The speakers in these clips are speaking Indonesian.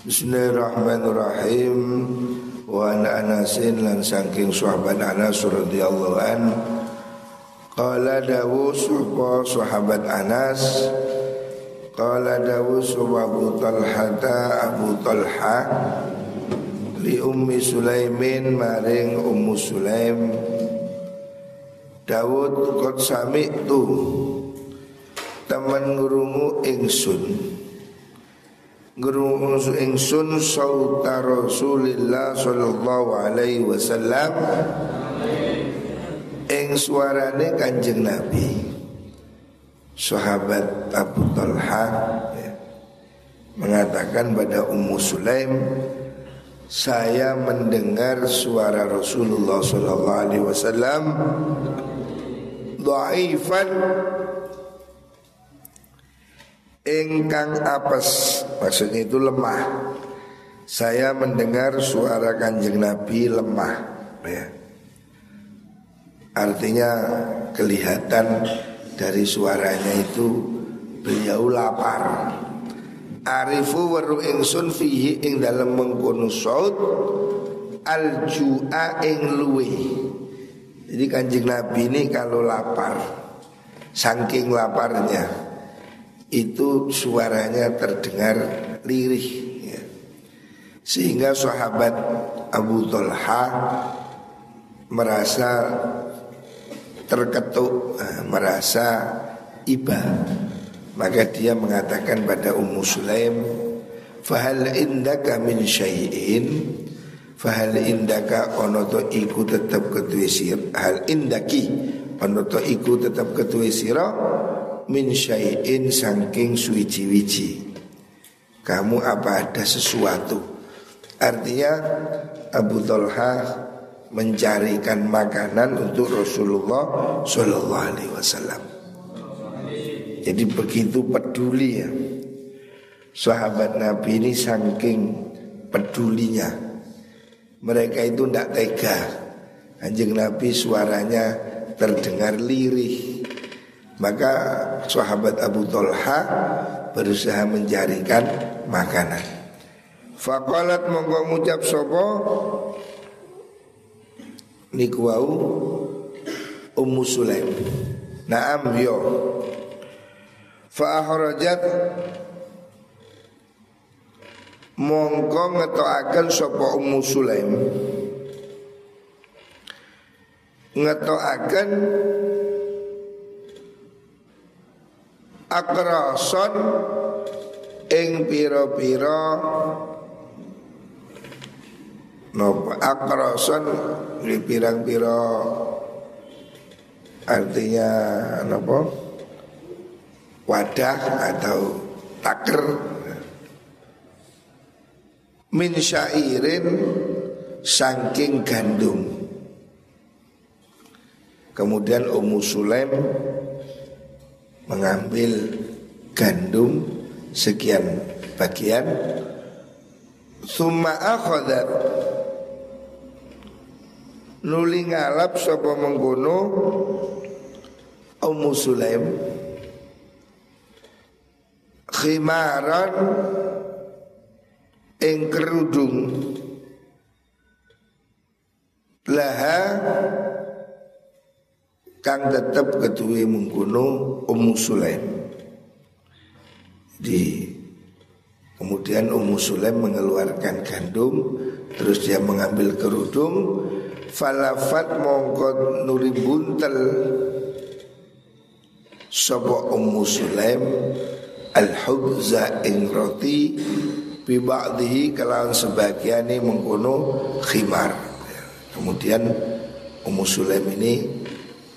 Bismillahirrahmanirrahim. Wa an anasin lan saking sahabat Anas radhiyallahu an. Qala dawu suhba sahabat Anas. Qala dawu suhba Abu Talha Abu Talha Li Ummi Sulaimin maring Ummu Sulaim. Dawud kot sami tu Taman ngurungu ingsun Ngurungu ingsun Sauta Rasulillah Sallallahu alaihi wasallam Ing suarane kanjeng Nabi Sahabat Abu Talha ya, Mengatakan pada Ummu Sulaim Saya mendengar suara Rasulullah Sallallahu alaihi wasallam Dhaifan Engkang apes. Maksudnya itu lemah. Saya mendengar suara kanjeng Nabi lemah ya. Artinya kelihatan dari suaranya itu Beliau lapar. Arifu waru ingsun fihi ing dalam mengkono saud Al-ju'a ing luwe Jadi kanjeng Nabi ini kalau lapar Saking laparnya itu suaranya terdengar lirih ya. Sehingga sahabat Abu Talha merasa terketuk, eh, merasa iba. Maka dia mengatakan pada Ummu Sulaim, "Fahal indaka min syai'in?" Fahal indaka onoto iku tetap ketuisir Hal indaki onoto iku tetap ketuisir min syai'in sangking suwici-wici Kamu apa ada sesuatu? Artinya Abu Talha mencarikan makanan untuk Rasulullah Shallallahu Alaihi Wasallam. Jadi begitu peduli ya. Sahabat Nabi ini saking pedulinya. Mereka itu tidak tega. Anjing Nabi suaranya terdengar lirih maka sahabat Abu Talha berusaha mencarikan makanan. Fakolat monggo ngucap sopo niku wau Ummu Sulaim. Naam yo. Fa akhrajat mongko ngetoaken sapa Ummu Sulaim. Ngetoaken akrason ing pira-pira napa? Akrason pirang-pira. Artinya napa? Wadah atau taker. Min syairin saking gandum. Kemudian Ummu Sulaim mengambil gandum sekian bagian. Summa akhadat nuli ngalap sapa mengkono Ummu Sulaim. Khimaran ing kerudung. Laha kang tetep ketuwe mengkono Ummu Sulaim. Di kemudian Ummu Sulaim mengeluarkan gandum, terus dia mengambil kerudung, falafat mongkot nuri buntel sapa Ummu Sulaim al-hubza ing roti bi ba'dihi kalawan sebagiane mengkono khimar. Kemudian Ummu Sulaim ini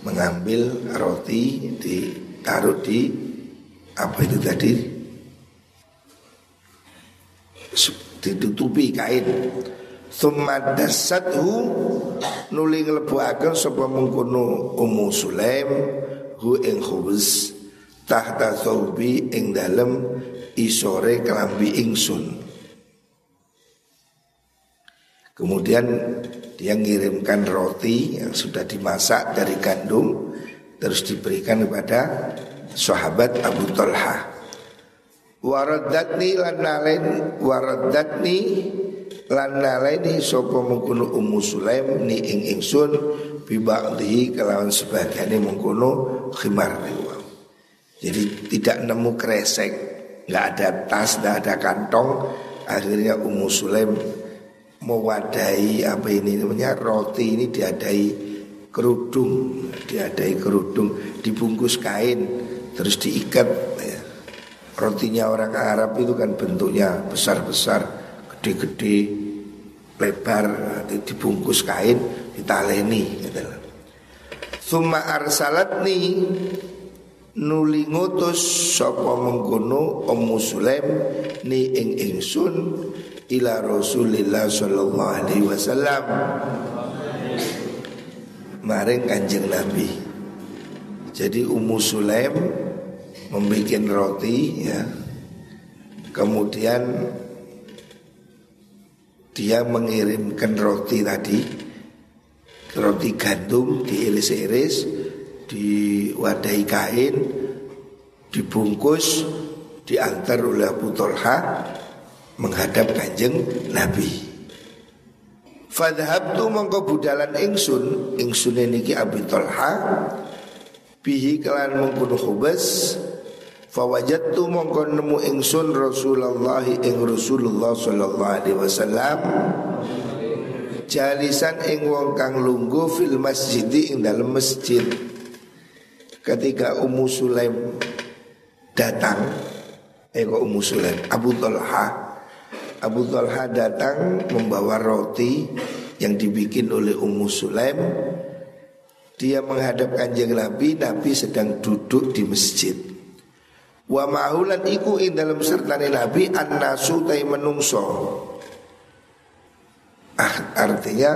mengambil roti ditaruh di apa itu tadi? Ditutupi kain. Thumma dasathu nuli nglebuaken sapa mengkono Ummu Sulaim hu ing khubz tahta thawbi ing dalem isore kelambi ingsun. Kemudian dia ngirimkan roti yang sudah dimasak dari gandum terus diberikan kepada sahabat Abu Talha. Waradatni lan waradatni lan naleni sapa mengkono Ummu Sulaim ni ing ingsun bi ba'dhi kelawan sebagiane mengkono khimar Jadi tidak nemu kresek, nggak ada tas, nggak ada kantong. Akhirnya Ummu Sulaim mewadahi apa ini namanya roti ini diadai kerudung, diadai kerudung, dibungkus kain, terus diikat. Ya. Rotinya orang Arab itu kan bentuknya besar-besar, gede-gede, lebar, dibungkus kain, ditaleni. Gitu. Suma arsalat nih nuli ngutus sapa mengkono Ummu Sulaim ni ing ingsun ila Rasulillah sallallahu alaihi wasallam maring Kanjeng Nabi. Jadi Ummu Sulaim membuat roti ya. Kemudian dia mengirimkan roti tadi roti gandum diiris-iris diwadahi kain dibungkus diantar oleh Abu Talha menghadap kanjeng Nabi. Fadhab tu mongko budalan ingsun ingsun niki Abu Talha bihi kelan mengkuno khubas Fawajat tu mongko nemu ingsun Rasulullah ing Rasulullah sallallahu alaihi wasallam jalisan ing wong kang lungguh fil masjid ing dalam masjid. Ketika Ummu Sulaim datang eh kok Ummu Sulaim? Abu Talha Abu Talha datang membawa roti yang dibikin oleh Ummu Sulaim dia menghadap kanjeng Nabi Nabi sedang duduk di masjid Wa ma'hulan iku ing dalam sertane Nabi an-nasu tai menungso. Ah, artinya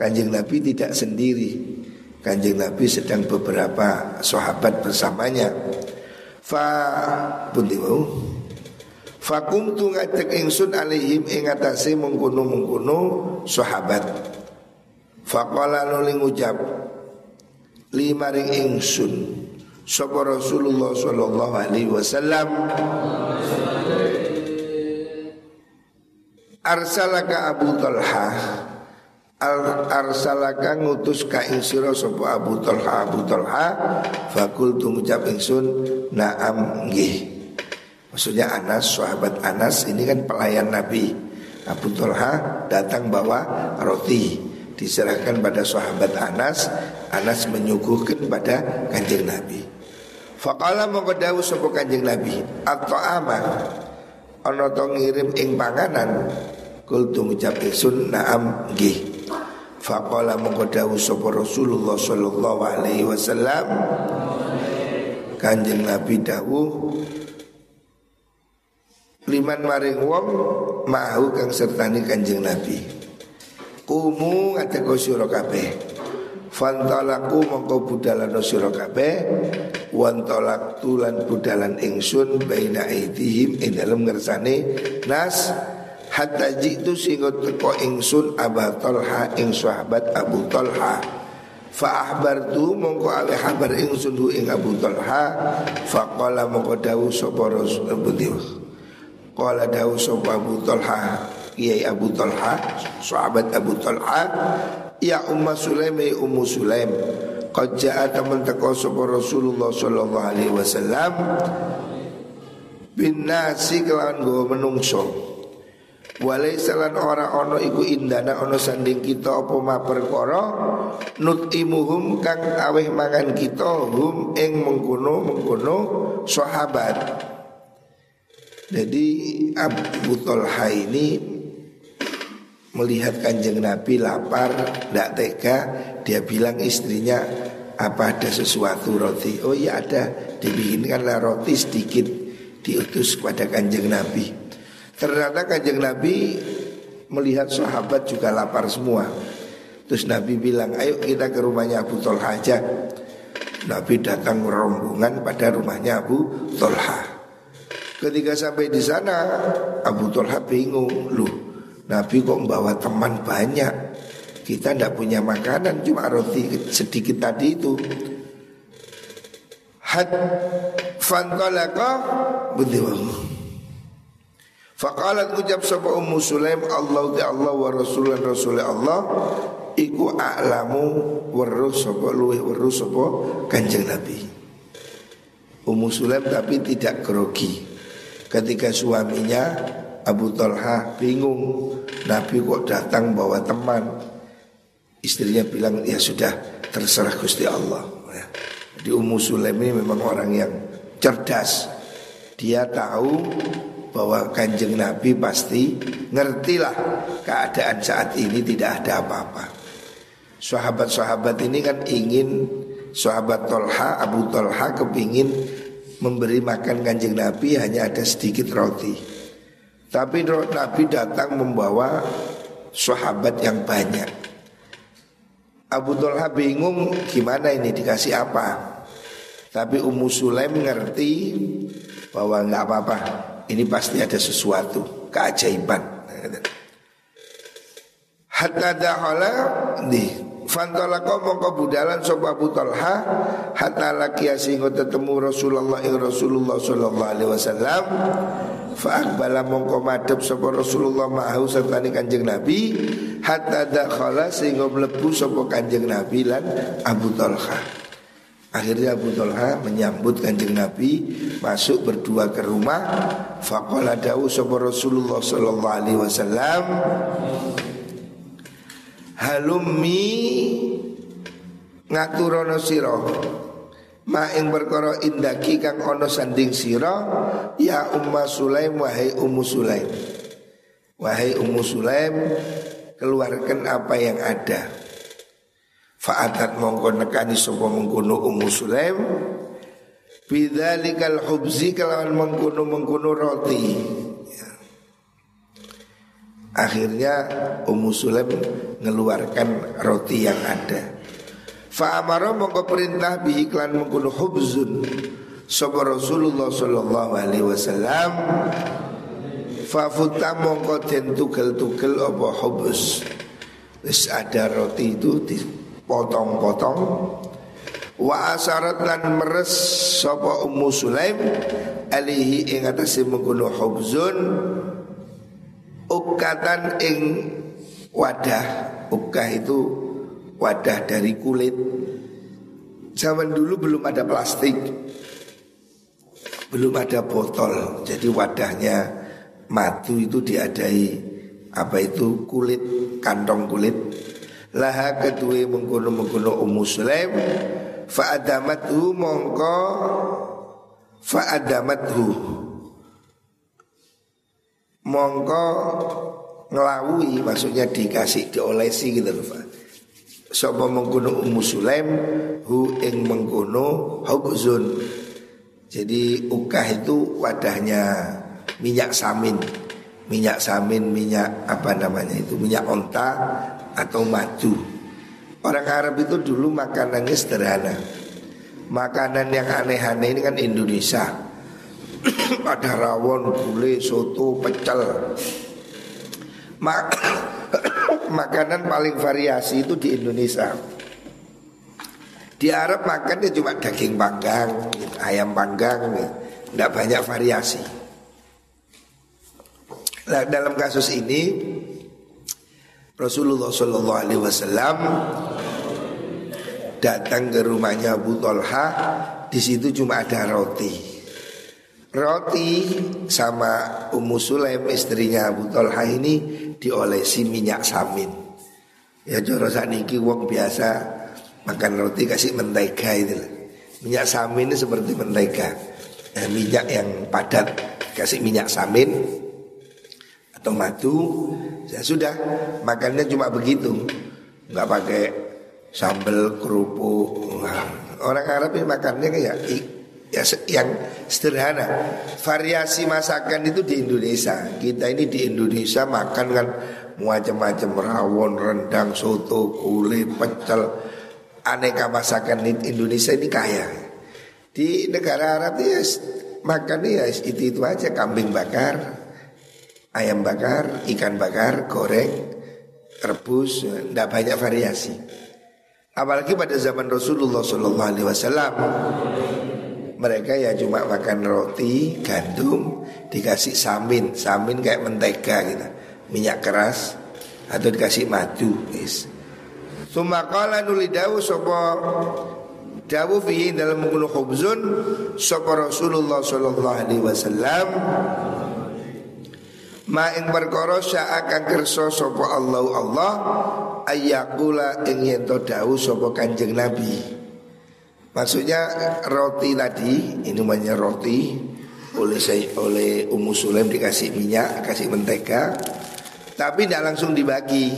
kanjeng Nabi tidak sendiri. Kanjeng Nabi sedang beberapa sahabat bersamanya. Fa pundi wau. Fakum tu ngajak ingsun alaihim ing atase mengkono-mengkono sahabat. Faqala nuling ucap lima ring ingsun Sapa Rasulullah sallallahu alaihi wasallam? Arsalaka Abu Talha. Al arsalaka ngutus ka ing sapa Abu Talha. Abu Talha fakul ngucap ingsun na'am nggih Maksudnya Anas, sahabat Anas ini kan pelayan Nabi. Abu Talha datang bawa roti Diserahkan pada sahabat Anas. Anas menyuguhkan pada kanjeng Nabi. Fakala mongko dawuh sapa Kanjeng Nabi, atau ama ana to ngirim ing panganan. Kul ngucap ingsun na'am nggih. Faqala mongko dawuh sapa Rasulullah sallallahu alaihi wasallam. Kanjeng Nabi dawuh liman maring wong mahu kang sertani Kanjeng Nabi. Kumu ngateko sira kabeh. Fantalaku mongko budalan sira kabeh. Wantolak tulan budalan ingsun Baina aidihim ing dalam ngersane Nas. Hatta jitu sehingga teko ingsun Aba Talha ing sahabat Abu Talha. Fa ahbar tu mongko ale habar ingsun hu ing Abu Talha. Faqala mongko dawu sapa Rasul Qala dawu sapa Abu Talha Kiai Abu Talha Sahabat Abu Talha Ya Umma Sulaim ya Ummu Sulaim Qad teman teko sapa Rasulullah sallallahu alaihi wasallam bin nasi kelawan go menungso. Walai salan ora ono iku indana ono sanding kita apa ma perkara nutimuhum kang aweh mangan kita hum ing mengkono mengkono sahabat. Jadi Abu Talha ini melihat kanjeng Nabi lapar, tidak tega, dia bilang istrinya apa ada sesuatu roti? Oh iya ada, dibikinkanlah roti sedikit diutus kepada kanjeng Nabi. Ternyata kanjeng Nabi melihat sahabat juga lapar semua. Terus Nabi bilang, ayo kita ke rumahnya Abu Tolha aja. Nabi datang rombongan pada rumahnya Abu Tolha. Ketika sampai di sana, Abu Tolha bingung, loh Nabi kok membawa teman banyak. Kita tidak punya makanan cuma roti sedikit tadi itu. Had fantalaka Faqalat ucap sapa Ummu Sulaim Allah di Allah wa Rasulullah Rasul Allah iku a'lamu weruh sapa luwih weruh sapa Kanjeng Nabi. Ummu Sulaim tapi tidak grogi. Ketika suaminya Abu Talha bingung Nabi kok datang bawa teman Istrinya bilang ya sudah terserah Gusti Allah ya. Di Ummu Sulaim ini memang orang yang cerdas Dia tahu bahwa kanjeng Nabi pasti ngertilah keadaan saat ini tidak ada apa-apa. Sahabat-sahabat ini kan ingin sahabat Tolha, Abu Tolha kepingin memberi makan kanjeng Nabi hanya ada sedikit roti. Tapi Nabi datang membawa sahabat yang banyak. Abu Tolha bingung gimana ini dikasih apa. Tapi Ummu Sulaim ngerti bahwa nggak apa-apa ini pasti ada sesuatu keajaiban. Hatta dahala nih Fantolako mongko budalan sopa Abu Talha Hatta laki sehingga ketemu Rasulullah ing Rasulullah sallallahu alaihi wasallam. Fa'akbala mongko madep sopa Rasulullah ma'ahu sertani kanjeng Nabi Hatta dakhala sehingga melebu sopa kanjeng Nabi lan Abu Talha. Akhirnya Abu Talha menyambut kanjeng Nabi Masuk berdua ke rumah. Faqala dawu sapa Rasulullah sallallahu alaihi wasallam Halummi ngaturono sira. Ma ing perkara indaki kang ana sanding sira ya Umma Sulaim wahai Ummu Sulaim. Wahai Ummu Sulaim keluarkan apa yang ada. Fa'atat mongko nekani sapa mengkono Ummu Sulaim. Bidzalikal hubzi kalawan mengkono mengkono roti. Ya. Akhirnya Ummu Sulaim mengeluarkan roti yang ada. Fa'amara mongko perintah bi iklan hubzun Sapa Rasulullah sallallahu alaihi wasallam Fafuta mongko den tugel-tugel apa hubus Wis ada roti itu di potong-potong wa asarat lan meres sapa ummu sulaim alihi ing atase mengkono hubzun ukatan ing wadah. Ukah itu wadah dari kulit. Zaman dulu belum ada plastik. Belum ada botol. Jadi wadahnya madu itu diadai apa itu kulit kantong kulit. Laha kedua mengkono mengkono ummu sulaim fa adamathu mongko fa adamathu mongko ngelawi maksudnya dikasih diolesi gitu loh Pak. Sapa mengkono ummu sulaim hu ing mengkono hukzun. Jadi ukah itu wadahnya minyak samin minyak samin, minyak apa namanya itu, minyak onta atau madu. Orang Arab itu dulu makanannya sederhana. Makanan yang aneh-aneh ini kan Indonesia. Ada rawon, gulai, soto, pecel. Mak makanan paling variasi itu di Indonesia. Di Arab makannya cuma daging panggang, ayam panggang, tidak banyak variasi. Nah, dalam kasus ini Rasulullah Shallallahu Alaihi Wasallam datang ke rumahnya Abu Talha. Di situ cuma ada roti. Roti sama Ummu Sulaim istrinya Abu Talha ini diolesi minyak samin. Ya joro niki wong biasa makan roti kasih mentega itu. Minyak samin ini seperti mentega. Eh, minyak yang padat kasih minyak samin atau madu ya sudah makannya cuma begitu nggak pakai sambal kerupuk nah, orang Arab ini makannya kayak ya yang sederhana. Variasi masakan itu di Indonesia. Kita ini di Indonesia makan kan macam-macam. Rawon rendang soto kulit pecel. Aneka masakan di Indonesia ini kaya. Di negara Arab ya makan ya itu itu aja. Kambing bakar ayam bakar, ikan bakar, goreng, rebus, tidak banyak variasi. Apalagi pada zaman Rasulullah Sallallahu Alaihi Wasallam mereka ya cuma makan roti, gandum, dikasih samin, samin kayak mentega gitu, minyak keras atau dikasih madu. Yes. Sumakala nuli dawu sopo dawu fi dalam menggunakan khubzun sopo Rasulullah Sallallahu Alaihi Wasallam Ma ing perkara akan kersa sapa Allah Allah ayakula ing yen to dawuh sapa Kanjeng Nabi. Maksudnya roti tadi ini namanya roti oleh saya oleh Ummu Sulaim dikasih minyak, kasih mentega, tapi tidak langsung dibagi.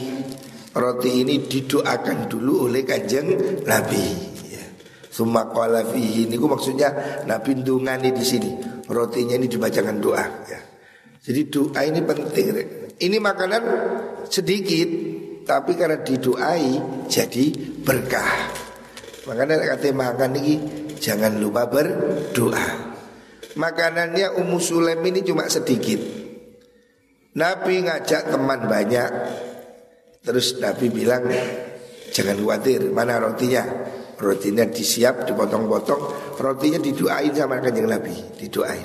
Roti ini didoakan dulu oleh kanjeng Nabi. Ya. Summa qala fihi ini maksudnya Nabi ndungani di sini. Rotinya ini dibacakan doa. Ya. Jadi doa ini penting. Ini makanan sedikit, tapi karena didoai jadi berkah. Makanya kata makan ini jangan lupa berdoa. Makanannya Ummu Sulaim ini cuma sedikit. Nabi ngajak teman banyak. Terus Nabi bilang jangan khawatir, mana rotinya? Rotinya disiap, dipotong-potong, rotinya didoain sama kanjeng Nabi, didoain.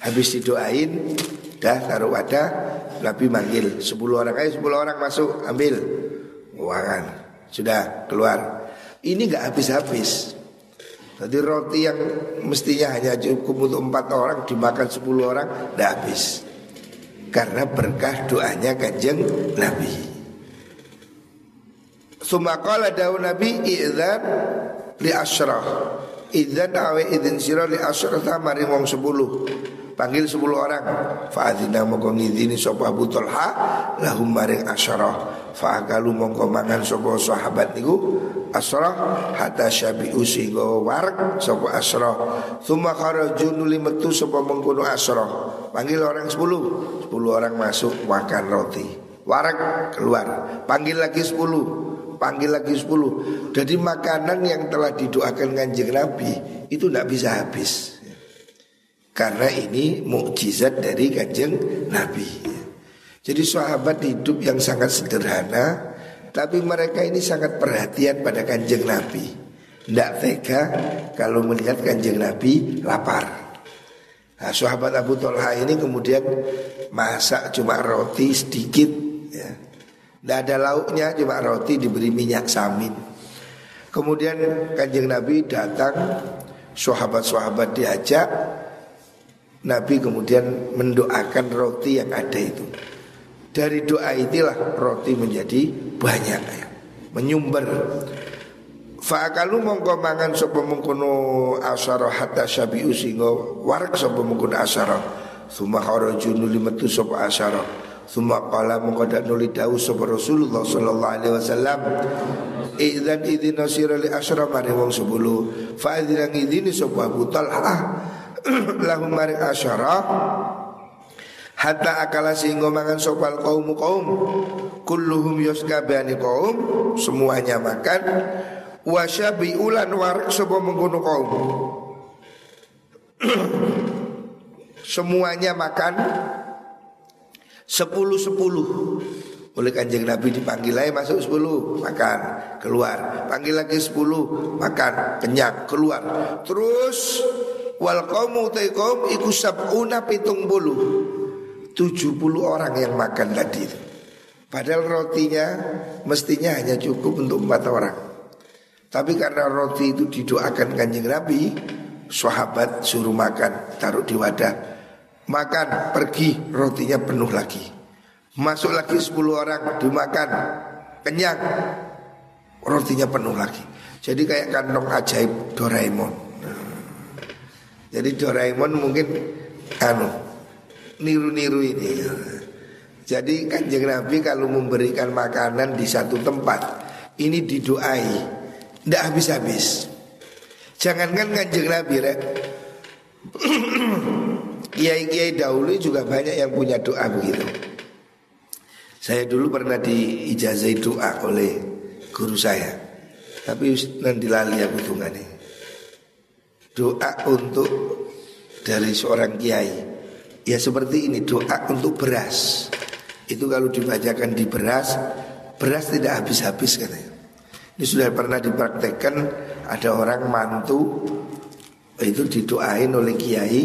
Habis didoain, Dah taruh wadah Nabi manggil 10 orang ayo 10 orang masuk ambil uangan Sudah keluar Ini nggak habis-habis. Jadi roti yang mestinya hanya cukup untuk 4 orang Dimakan 10 orang Tidak habis. Karena berkah doanya kanjeng Nabi. Sumakala daun Nabi Idzan li asyrah. Idzan awe idzin sirah li asyrah. Tamari wong 10 Panggil 10 orang. Fa'adina mongko ngidini sopa Abu Talha Lahum maring asyarah. Fa'akalu mongko mangan sopa sahabat niku Asyarah Hatta syabi'u sehingga warak sopa asyarah. Thumma kharaju nuli metu sopa mengkuno asyarah. Panggil orang 10 10 orang masuk makan roti. Warak keluar. Panggil lagi 10 Panggil lagi 10 Jadi makanan yang telah didoakan kanjeng Nabi Itu tidak bisa habis karena ini mukjizat dari kanjeng Nabi. Jadi sahabat hidup yang sangat sederhana, tapi mereka ini sangat perhatian pada kanjeng Nabi. Tidak tega kalau melihat kanjeng Nabi lapar. Nah, sahabat Abu Talha ini kemudian masak cuma roti sedikit, ya. Tidak ada lauknya, cuma roti diberi minyak samin. Kemudian kanjeng Nabi datang, sahabat-sahabat diajak, Nabi kemudian mendoakan roti yang ada itu. Dari doa itulah roti menjadi banyak ya. Menyumber. Fa'akalu mongko mangan sapa mengkono asyara hatta syabi'u singo warak sapa mengkono asyara. Suma kharaju nuli metu sapa asyara. Suma qala mongko dak nuli dawuh sapa Rasulullah sallallahu alaihi wasallam. Idzan idzina sira li asyara mari wong 10. Fa idzan idzini sapa Abu Talha lahum mari asyara. Hatta akala sehingga mangan sopal kaum kaum. Kulluhum yuskabani kaum. Semuanya makan. Wasyabi ulan warak sopo mengkono kaum. Semuanya makan. Sepuluh sepuluh oleh kanjeng Nabi dipanggil lagi masuk sepuluh makan keluar. Panggil lagi sepuluh makan kenyang keluar. Terus Wal qaumu taikum iku sab'una pitung bulu. 70 orang yang makan tadi. Padahal rotinya mestinya hanya cukup untuk empat orang. Tapi karena roti itu didoakan kanjeng Nabi Sahabat suruh makan Taruh di wadah. Makan pergi rotinya penuh lagi. Masuk lagi 10 orang dimakan Kenyang Rotinya penuh lagi. Jadi kayak kantong ajaib Doraemon jadi Doraemon mungkin anu niru-niru ini. Jadi kanjeng Nabi kalau memberikan makanan di satu tempat ini didoai, tidak habis-habis. Jangankan kanjeng Nabi, rek. Kiai-kiai dahulu juga banyak yang punya doa begitu. Saya dulu pernah diijazai doa oleh guru saya, tapi nanti lali aku tunggannya doa untuk dari seorang kiai. Ya seperti ini doa untuk beras. Itu kalau dibacakan di beras, beras tidak habis-habis katanya. Ini sudah pernah dipraktekkan ada orang mantu itu didoain oleh kiai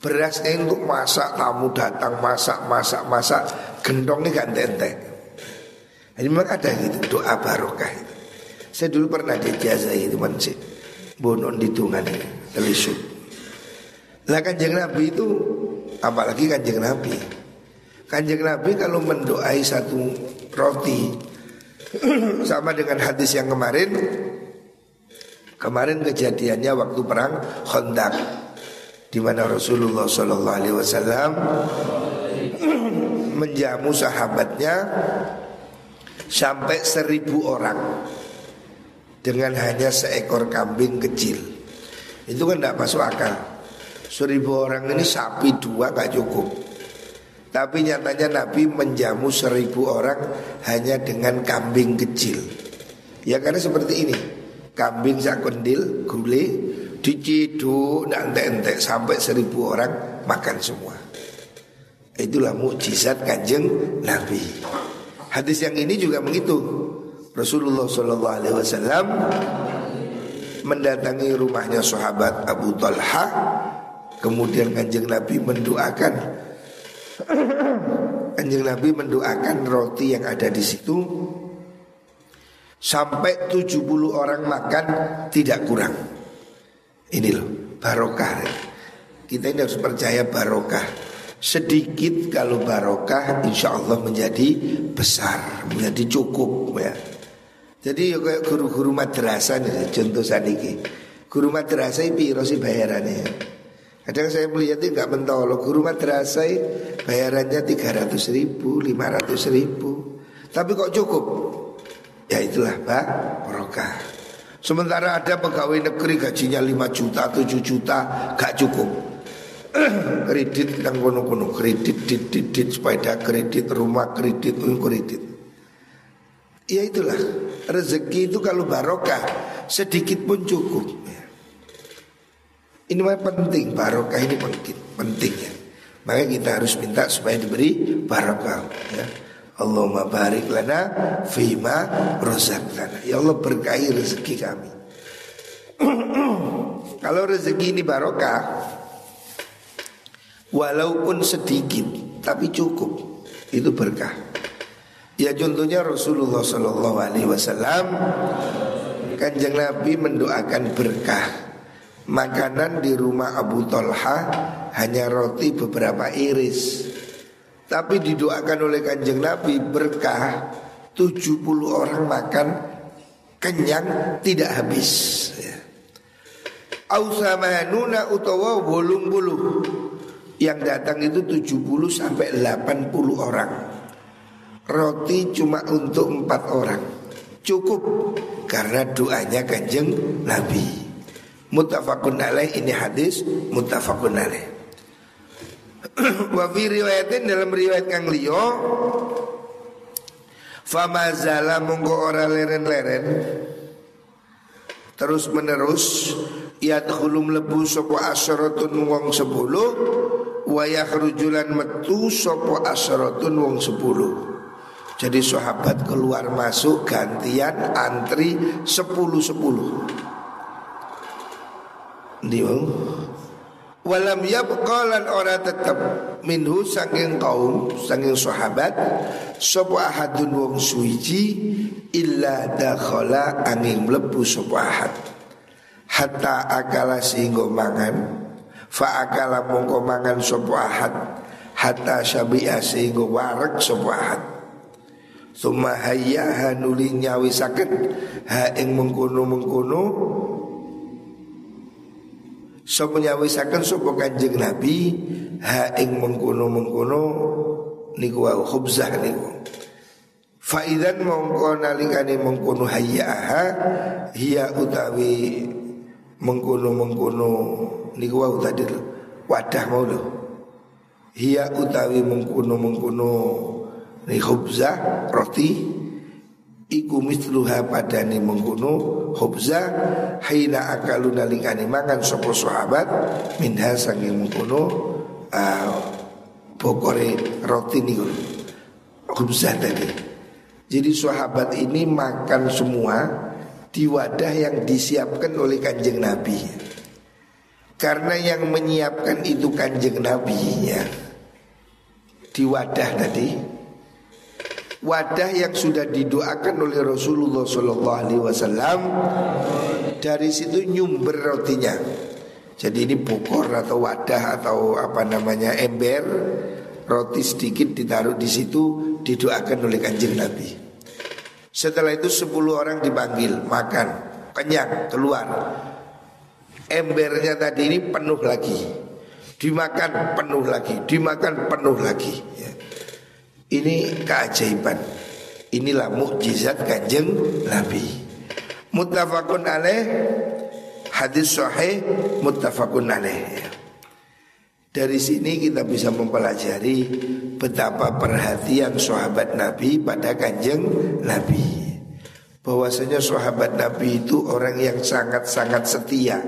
berasnya untuk masak tamu datang masak masak masak gendongnya gak ente ini memang ada gitu doa barokah itu. Saya dulu pernah dijazah itu sih bonon di tungan telisuk. Lah kanjeng Nabi itu apalagi kanjeng Nabi. Kanjeng Nabi kalau mendoai satu roti sama dengan hadis yang kemarin Kemarin kejadiannya waktu perang Khandaq di mana Rasulullah Shallallahu Alaihi Wasallam menjamu sahabatnya sampai seribu orang dengan hanya seekor kambing kecil. Itu kan tidak masuk akal. Seribu orang ini sapi dua gak cukup. Tapi nyatanya Nabi menjamu seribu orang hanya dengan kambing kecil. Ya karena seperti ini kambing sakundil gule diciduk nanti ente sampai seribu orang makan semua. Itulah mukjizat kanjeng Nabi. Hadis yang ini juga begitu. Rasulullah Shallallahu Alaihi Wasallam mendatangi rumahnya sahabat Abu Talha, kemudian kanjeng Nabi mendoakan. Kanjeng Nabi mendoakan roti yang ada di situ. Sampai 70 orang makan tidak kurang. Ini loh barokah. Kita ini harus percaya barokah. Sedikit kalau barokah insya Allah menjadi besar Menjadi cukup ya Jadi ya kayak guru-guru madrasah nih Contoh saniki Guru madrasah itu sih bayarannya? Kadang saya melihatnya nggak mentolo. Guru madrasah bayarannya 300 ribu 500 ribu. Tapi kok cukup? Ya itulah Pak. Barokah. Sementara ada pegawai negeri gajinya 5 juta, 7 juta Gak cukup. Kredit yang kono-kono Kredit, dit, dit, dit, sepeda kredit, rumah kredit, kredit Ya itulah Rezeki itu kalau barokah Sedikit pun cukup ya. Ini penting Barokah ini penting, penting ya Maka kita harus minta supaya diberi barokah ya. Allahumma barik lana fima rozaqtana. Ya Allah berkahi rezeki kami. Kalau rezeki ini barokah walaupun sedikit tapi cukup itu berkah. Ya contohnya Rasulullah Shallallahu Alaihi Wasallam kanjeng Nabi mendoakan berkah. Makanan di rumah Abu Talha hanya roti beberapa iris. Tapi didoakan oleh kanjeng Nabi berkah 70 orang makan kenyang tidak habis ya. Ausamanuna utawa bolong bulu Yang datang itu 70 sampai 80 orang Roti cuma untuk empat orang. Cukup karena doanya kanjeng Nabi. Mutafakun alaih ini hadis Mutafakun alaih. Wa fi riwayatin dalam riwayat kang liya Famazala monggo ora leren-leren Terus menerus Yadkhulum lebu sopo asyaratun wong sepuluh Wa yakhrujulan metu sopo asyaratun wong sepuluh Jadi sahabat keluar masuk gantian antri sepuluh sepuluh Ini Walam yabqalan ora tetep. Minhu saking kaum saking sahabat sapa ahadun wong suwiji illa dakhala angin mlebu sapa ahad. Hatta akala sehingga mangan fa akala mongko mangan sapa ahad. Hatta syabi'a sehingga warek sapa ahad Suma hayya nuli nyawisaken ha ing mengkono-mengkono Sapa nyawisaken sapa Kanjeng Nabi ha ing mengkono-mengkono niku wa khubzah niku. Faidan mongko nalikane mengkono hayyaha hiya utawi mengkono-mengkono niku wa tadi wadah mau lho. Hiya utawi mengkono-mengkono ni khubzah roti. Iku misluha padani mengkuno Hubza Hina akalu nalikani mangan sopo sahabat. Minha sanging mengkuno uh, Pokore roti nih Hubza tadi. Jadi sahabat ini makan semua Di wadah yang disiapkan oleh kanjeng Nabi. Karena yang menyiapkan itu kanjeng Nabi ya Di wadah tadi Wadah yang sudah didoakan oleh Rasulullah Sallallahu Alaihi Wasallam Dari situ nyumber rotinya. Jadi ini bukor atau wadah atau apa namanya ember Roti sedikit ditaruh di situ Didoakan oleh kanjeng Nabi. Setelah itu 10 orang dipanggil Makan, kenyang, keluar. Embernya tadi ini penuh lagi. Dimakan penuh lagi. Dimakan penuh lagi. Ya. Ini keajaiban. Inilah mukjizat kanjeng Nabi. Muttafaqun alaih. Hadis sahih muttafaqun alaih. Ya. dari sini kita bisa mempelajari betapa perhatian sahabat Nabi pada kanjeng Nabi. Bahwasanya sahabat Nabi itu orang yang sangat-sangat setia.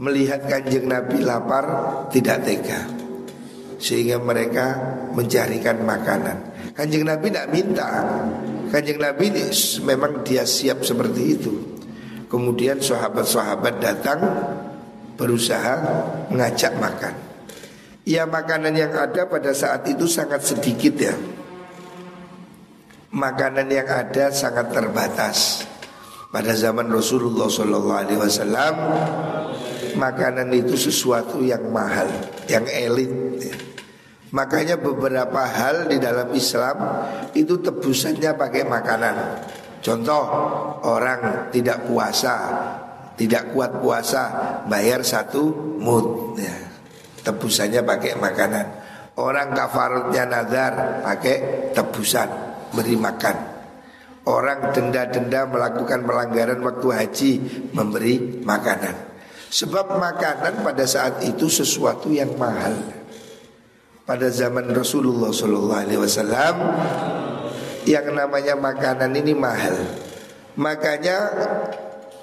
Melihat kanjeng Nabi lapar tidak tega sehingga mereka mencarikan makanan. Kanjeng Nabi tidak minta, kanjeng Nabi memang dia siap seperti itu. Kemudian sahabat-sahabat datang berusaha mengajak makan. Ya makanan yang ada pada saat itu sangat sedikit ya. Makanan yang ada sangat terbatas. Pada zaman Rasulullah Sallallahu Alaihi Wasallam makanan itu sesuatu yang mahal, yang elit. Ya. Makanya beberapa hal di dalam Islam itu tebusannya pakai makanan. Contoh orang tidak puasa, tidak kuat puasa, bayar satu mut. Ya. Tebusannya pakai makanan. Orang kafarutnya nazar pakai tebusan, beri makan. Orang denda-denda melakukan pelanggaran waktu haji memberi makanan. Sebab makanan pada saat itu sesuatu yang mahal. Pada zaman Rasulullah Sallallahu Alaihi Wasallam yang namanya makanan ini mahal. Makanya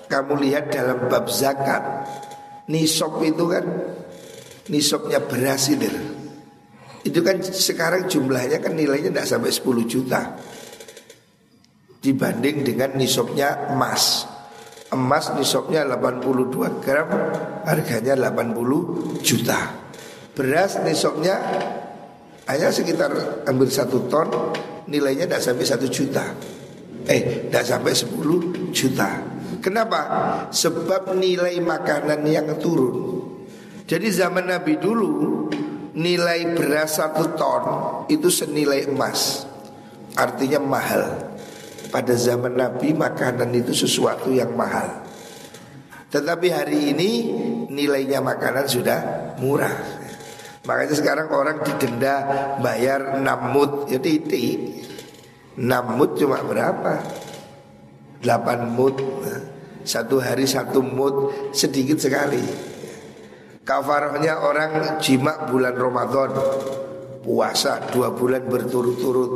kamu lihat dalam bab zakat, nisab itu kan nisabnya beras itu. Itu kan sekarang jumlahnya kan nilainya tidak sampai 10 juta dibanding dengan nisabnya emas. Emas nisabnya 82 gram Harganya 80 juta Beras nisabnya Hanya sekitar ambil satu ton Nilainya tidak sampai satu juta. Eh, tidak sampai 10 juta. Kenapa? Sebab nilai makanan yang turun. Jadi zaman Nabi dulu Nilai beras satu ton Itu senilai emas. Artinya mahal. Pada zaman Nabi makanan itu sesuatu yang mahal. Tetapi hari ini nilainya makanan sudah murah Makanya sekarang orang didenda bayar 6 mut. Ya titik. 6 mut cuma berapa? 8 mut. Satu hari satu mut. Sedikit sekali. Kafarahnya orang jima bulan Ramadan. Puasa dua bulan berturut-turut.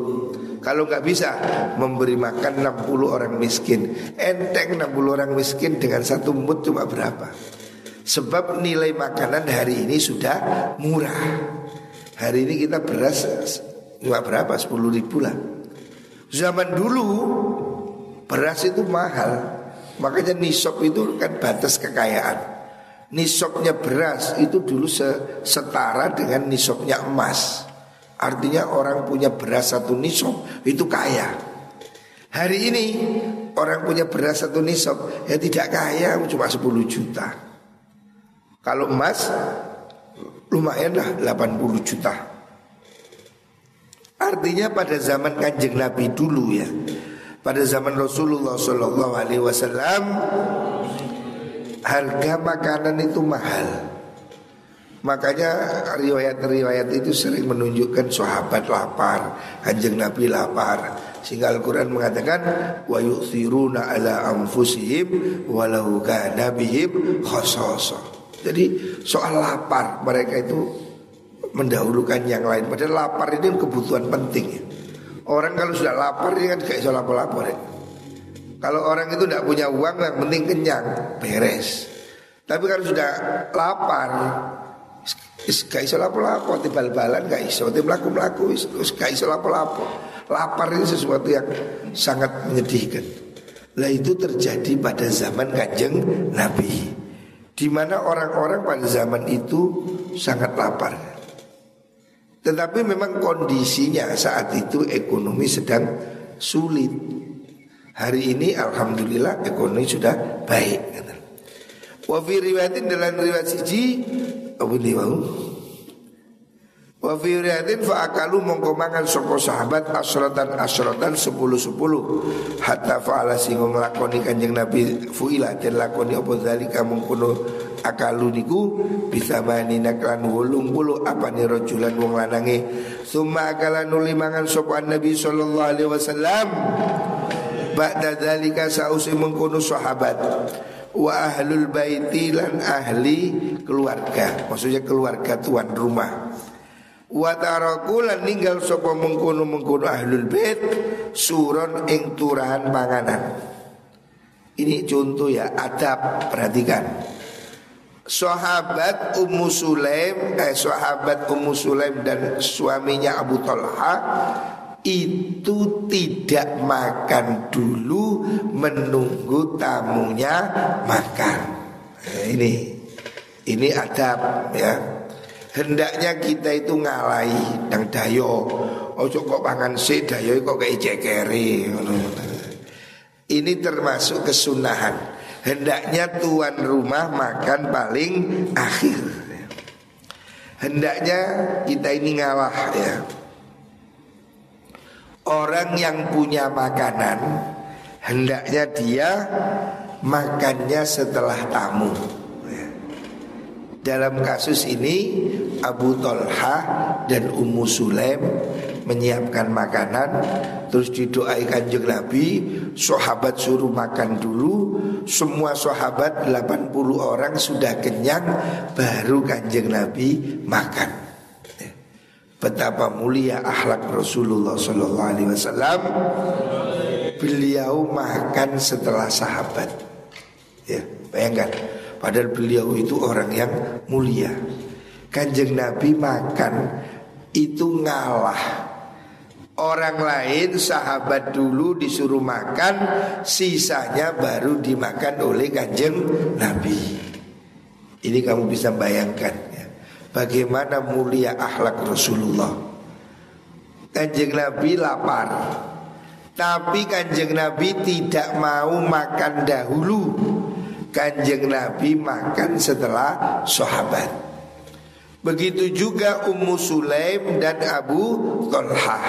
Kalau nggak bisa memberi makan 60 orang miskin. Enteng 60 orang miskin dengan satu mut cuma berapa Sebab nilai makanan hari ini sudah murah Hari ini kita beras cuma berapa? 10 ribu lah Zaman dulu beras itu mahal Makanya nisab itu kan batas kekayaan Nisabnya beras itu dulu setara dengan nisabnya emas Artinya orang punya beras satu nisab itu kaya. Hari ini orang punya beras satu nisab ya tidak kaya cuma 10 juta. Kalau emas lumayan lah 80 juta. Artinya pada zaman kanjeng Nabi dulu ya, pada zaman Rasulullah Shallallahu Alaihi Wasallam harga makanan itu mahal. Makanya riwayat-riwayat itu sering menunjukkan sahabat lapar, kanjeng Nabi lapar. Sehingga Al-Quran mengatakan wa yu'thiruna ala anfusihim walau kana bihim. Jadi soal lapar mereka itu mendahulukan yang lain. Padahal lapar ini kebutuhan penting ya. Orang kalau sudah lapar dia kan gak bisa lapar-lapar ya. Kalau orang itu tidak punya uang yang penting kenyang, beres. Tapi kalau sudah lapar, gak iso lapo-lapo, bal-balan gak iso, melaku-melaku wis gak iso lapo-lapo. Lapar ini sesuatu yang sangat menyedihkan. Lah itu terjadi pada zaman kanjeng Nabi. Di mana orang-orang pada zaman itu sangat lapar. Tetapi memang kondisinya saat itu ekonomi sedang sulit. Hari ini alhamdulillah ekonomi sudah baik. Wa fi riwayatin dalam riwayat siji Abu Niwahu Wa fi riyatin fa akalu mongko mangan sapa sahabat asratan asratan sepuluh sepuluh hatta fa'ala sing nglakoni Kanjeng Nabi fuila den lakoni apa zalika mengkono akalu niku bisa mani naklan wolung puluh apa nih rojulan wong lanange. Summa akala nuli mangan sapa Nabi sallallahu alaihi wasallam. Ba'da zalika sausi mengkono sahabat. Wa ahlul baiti lan ahli keluarga. Maksudnya keluarga tuan rumah Wa tarakulan ninggal sapa mengkono mengkono ahlul bait suron ing turahan panganan. Ini contoh ya adab perhatikan. Sahabat Ummu Sulaim eh, Sahabat Ummu Sulaim dan suaminya Abu Talha itu tidak makan dulu menunggu tamunya makan. Nah, ini ini adab ya. Hendaknya kita itu ngalai Yang dayo. Ojo kok pangan si dayo kok kayak cekeri Ini termasuk kesunahan. Hendaknya tuan rumah makan paling akhir. Hendaknya kita ini ngalah ya. Orang yang punya makanan Hendaknya dia makannya setelah tamu dalam kasus ini Abu Talha dan Ummu Sulaim menyiapkan makanan terus didoai kanjeng Nabi sahabat suruh makan dulu. Semua sahabat 80 orang sudah kenyang baru kanjeng Nabi makan. Betapa mulia akhlak Rasulullah Wasallam. Beliau makan setelah sahabat. Ya bayangkan Padahal beliau itu orang yang mulia. Kanjeng Nabi makan itu ngalah. Orang lain sahabat dulu disuruh makan Sisanya baru dimakan oleh kanjeng Nabi. Ini kamu bisa bayangkan ya. Bagaimana mulia akhlak Rasulullah. Kanjeng Nabi lapar. Tapi kanjeng Nabi tidak mau makan dahulu Kanjeng Nabi makan setelah sahabat. Begitu juga Ummu Sulaim dan Abu Tolha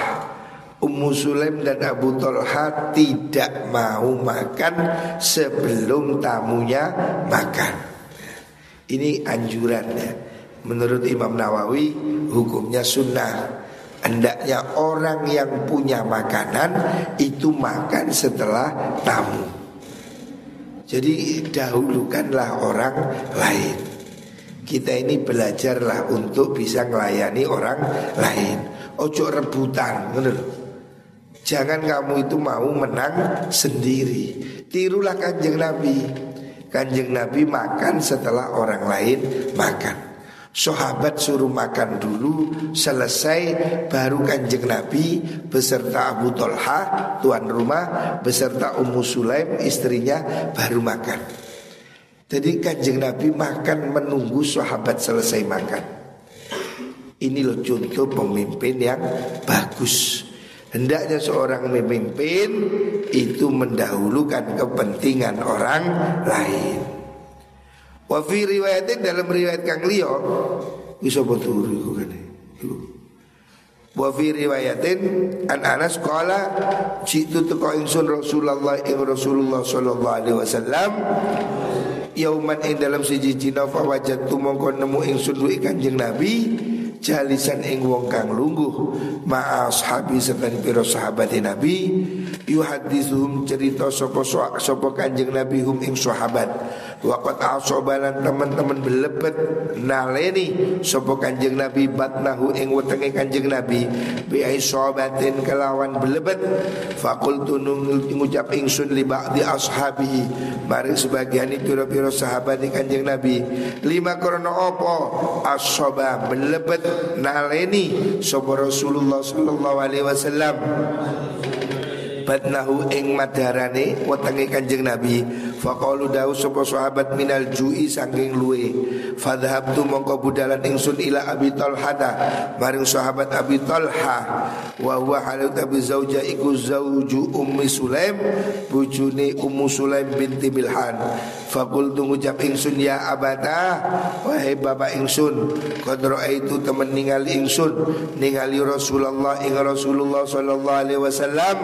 Ummu Sulaim dan Abu Tolha tidak mau makan sebelum tamunya makan. Ini anjurannya Menurut Imam Nawawi hukumnya sunnah. Hendaknya orang yang punya makanan itu makan setelah tamu jadi dahulukanlah orang lain. Kita ini belajarlah untuk bisa melayani orang lain. Ojo rebutan Jangan kamu itu mau menang sendiri. Tirulah kanjeng Nabi. Kanjeng Nabi makan setelah orang lain makan Sahabat suruh makan dulu Selesai baru kanjeng Nabi Beserta Abu Tolha Tuan rumah Beserta Ummu Sulaim istrinya baru makan. Jadi kanjeng Nabi makan menunggu sahabat selesai makan. Ini loh contoh pemimpin yang bagus. Hendaknya seorang memimpin Itu mendahulukan kepentingan orang lain Wa fi riwayatin dalam riwayat kang liya bisa betul iku kene. Wa riwayatin an Anas qala jitu teko ingsun Rasulullah ing Rasulullah sallallahu alaihi wasallam yauman ing dalam siji dina fa wajadtu mongko nemu ingsun duwe Kanjeng Nabi jalisan ing wong kang lungguh ma ashabi serta pira sahabat Nabi yuhaditsuhum cerita sapa sapa Kanjeng Nabi hum ing sahabat Waqat asobalan teman-teman belebet naleni Sopo kanjeng Nabi batnahu ing wetenge kanjeng Nabi Bi sobatin kelawan belebet Fakul tunung ngucap ingsun li ba'di ashabi. Mari sebagian piro-piro sahabat di kanjeng Nabi. Lima krono opo? Asoba belebet naleni Sopo Rasulullah sallallahu alaihi wasallam batnahu ing madarane wetenge Kanjeng Nabi Faqalu dawu sapa sahabat minal ju'i saking luwe. Fadhabtu mongko budalan ingsun ila Abi Talha maring sahabat Abi Talha wa huwa halut Zauja iku zauju Ummi Sulaim bujuni Ummu Sulaim binti Milhan. Fakul ngucap ingsun ya abata wahai bapak ingsun qad itu temen ningali ingsun ningali Rasulullah ing Rasulullah sallallahu alaihi wasallam.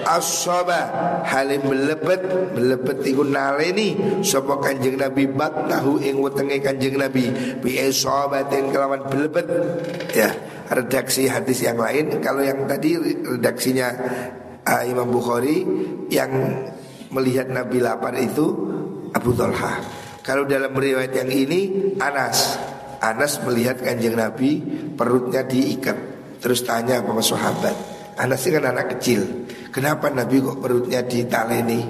Asaba halim melebet melebet iku naleni sapa kanjeng Nabi batnahu ing wetenge kanjeng Nabi. Bi isabatin kelawan belebet ya redaksi hadis yang lain. Kalau yang tadi redaksinya uh, Imam Bukhari yang melihat Nabi lapar itu Abu Talha kalau dalam riwayat yang ini Anas Anas melihat kanjeng Nabi perutnya diikat terus tanya sama sahabat Anas ini kan anak kecil Kenapa Nabi kok perutnya ditaleni?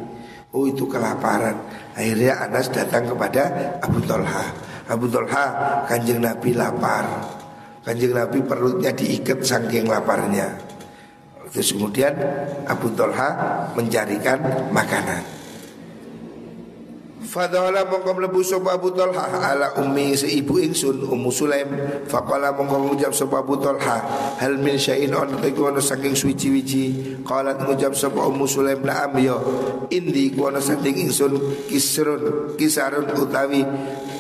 Oh itu kelaparan. Akhirnya Anas datang kepada Abu Talha. Abu Talha kanjeng Nabi lapar. Kanjeng Nabi perutnya diikat saking laparnya. Terus kemudian Abu Talha mencarikan makanan. Fadhala mongko mlebu sapa Abu Talha ala ummi seibu ingsun Ummu Sulaim. Faqala mongko ngucap sapa Abu Talha hal min syai'in on iku saking suci-wici qalat ngucap sapa Ummu Sulaim na'am yo indi ku saking ingsun kisrun kisarun utawi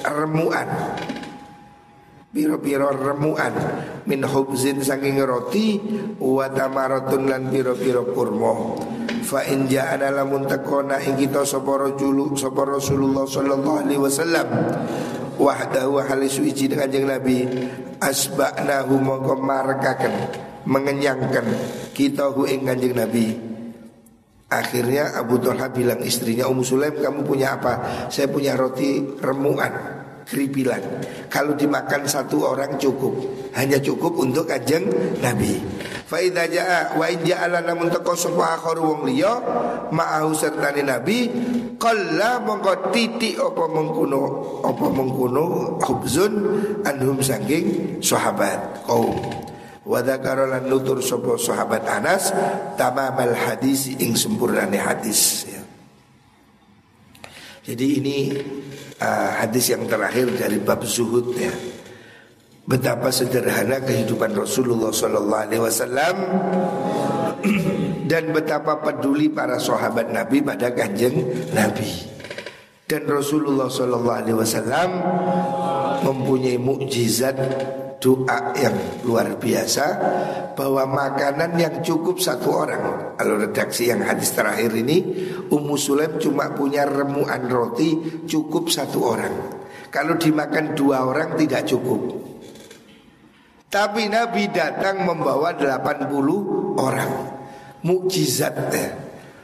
remuan Piro-piro remuan Min hubzin saking roti Wa tamaratun lan piro-piro kurma. Fa in ja'ana lamun takona ing kita sapa rajulu sapa Rasulullah sallallahu alaihi wasallam. Wahdahu halisu iji dengan kanjeng Nabi asba'nahu mongko markaken mengenyangkan kita hu kanjeng Nabi. Akhirnya Abu Talha bilang istrinya Ummu Sulaim kamu punya apa? Saya punya roti remuan keripilan. Kalau dimakan satu orang cukup, hanya cukup untuk kanjeng Nabi. Faida jaa wa ja'ala namun teko sapa akhir wong liya ma'ahu sertane Nabi qalla mongko titik apa mengkuno apa mengkuno hubzun anhum saking sahabat kaum. Wa dzakara lan nutur sapa sahabat Anas tamamal hadis ing sempurnane hadis ya. Jadi ini uh, hadis yang terakhir dari bab zuhud ya. Betapa sederhana kehidupan Rasulullah Sallallahu Alaihi Wasallam dan betapa peduli para sahabat Nabi pada kanjeng Nabi. Dan Rasulullah Sallallahu Alaihi Wasallam mempunyai mukjizat doa yang luar biasa bahwa makanan yang cukup satu orang. Kalau redaksi yang hadis terakhir ini Ummu Sulaim cuma punya remuan roti cukup satu orang. Kalau dimakan dua orang tidak cukup. Tapi Nabi datang membawa 80 orang. Mukjizat.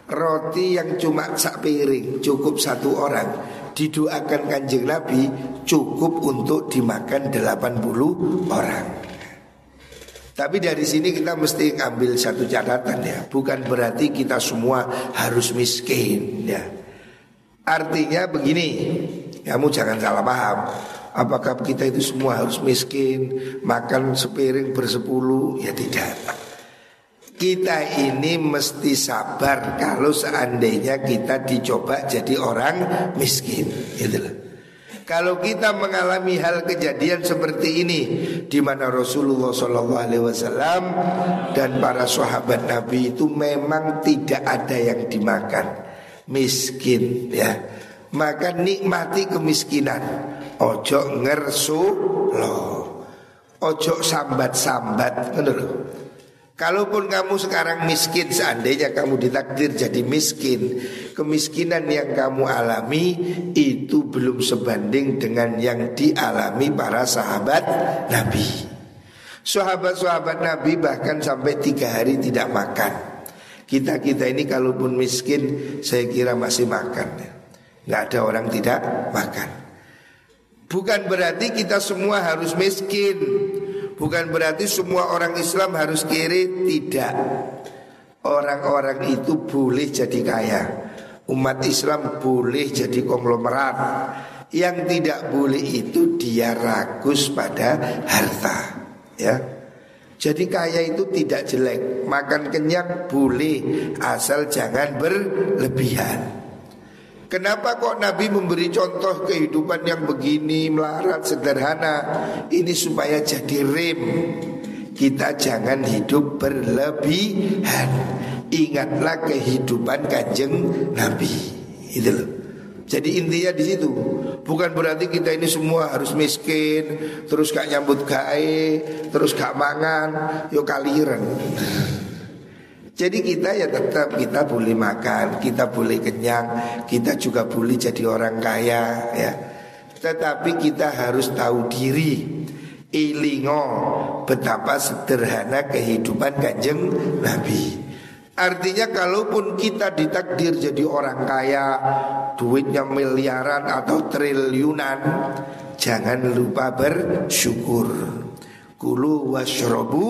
Roti yang cuma sak piring cukup satu orang didoakan kanjeng Nabi cukup untuk dimakan 80 orang. Tapi dari sini kita mesti ambil satu catatan ya, bukan berarti kita semua harus miskin ya. Artinya begini, kamu jangan salah paham. Apakah kita itu semua harus miskin, makan sepiring bersepuluh? Ya tidak. Kita ini mesti sabar kalau seandainya kita dicoba jadi orang miskin, loh. Kalau kita mengalami hal kejadian seperti ini di mana Rasulullah SAW dan para sahabat Nabi itu memang tidak ada yang dimakan miskin ya. Maka nikmati kemiskinan. Ojo ngersu lo. Ojo sambat-sambat, Kalaupun kamu sekarang miskin Seandainya kamu ditakdir jadi miskin Kemiskinan yang kamu alami Itu belum sebanding dengan yang dialami para sahabat Nabi. Sahabat-sahabat Nabi bahkan sampai tiga hari tidak makan. Kita-kita ini kalaupun miskin Saya kira masih makan. Nggak ada orang tidak makan. Bukan berarti kita semua harus miskin Bukan berarti semua orang Islam harus kiri, tidak. Orang-orang itu boleh jadi kaya. Umat Islam boleh jadi konglomerat. Yang tidak boleh itu dia ragus pada harta. Ya. Jadi kaya itu tidak jelek. Makan kenyang boleh asal jangan berlebihan. Kenapa kok Nabi memberi contoh kehidupan yang begini melarat sederhana? Ini supaya jadi rem. Kita jangan hidup berlebihan. Ingatlah kehidupan kanjeng Nabi. Itu loh. Jadi intinya di situ. Bukan berarti kita ini semua harus miskin, terus gak nyambut gae, terus gak mangan, yo kaliran. Jadi kita ya tetap kita boleh makan, kita boleh kenyang, kita juga boleh jadi orang kaya ya. Tetapi kita harus tahu diri. Ilingo betapa sederhana kehidupan kanjeng Nabi. Artinya kalaupun kita ditakdir jadi orang kaya Duitnya miliaran atau triliunan Jangan lupa bersyukur. Kulu washrobu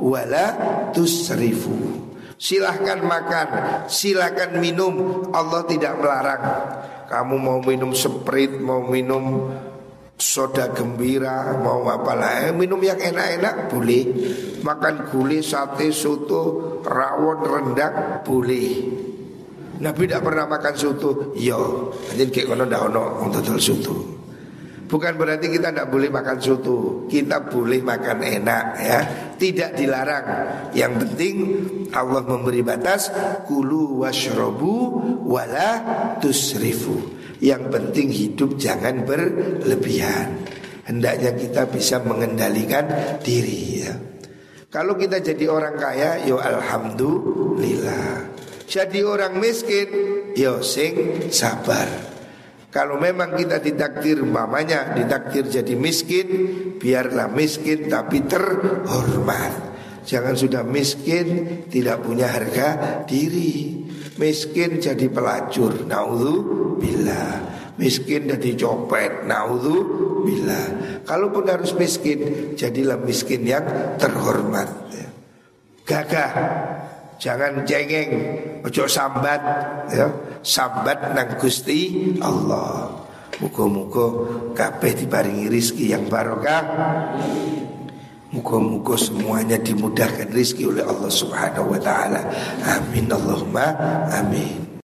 wala tusrifu Silahkan makan, silahkan minum. Allah tidak melarang. Kamu mau minum sprit, mau minum soda gembira, mau apa lah. Eh, Minum yang enak-enak boleh. Makan gulai, sate, soto, rawon, rendang boleh. Nabi tidak pernah makan soto. Yo, jadi kayak kono dah ono untuk soto Bukan berarti kita tidak boleh makan soto. Kita boleh makan enak ya. Tidak dilarang. Yang penting Allah memberi batas Kulu washrobu wala tusrifu. Yang penting hidup jangan berlebihan. Hendaknya kita bisa mengendalikan diri ya. Kalau kita jadi orang kaya Yo Alhamdulillah. Jadi orang miskin Yo sing sabar kalau memang kita ditakdir mamanya ditakdir jadi miskin, biarlah miskin tapi terhormat. Jangan sudah miskin tidak punya harga diri. Miskin jadi pelacur, naudzubillah. Miskin jadi copet, naudzubillah. Kalaupun harus miskin, jadilah miskin yang terhormat. Gagah, jangan cengeng, ojo sambat, ya sambat nang Gusti Allah. Muga-muga kabeh diparingi rizki yang barokah. Muga-muga semuanya dimudahkan rizki oleh Allah Subhanahu wa taala. Amin Allahumma amin.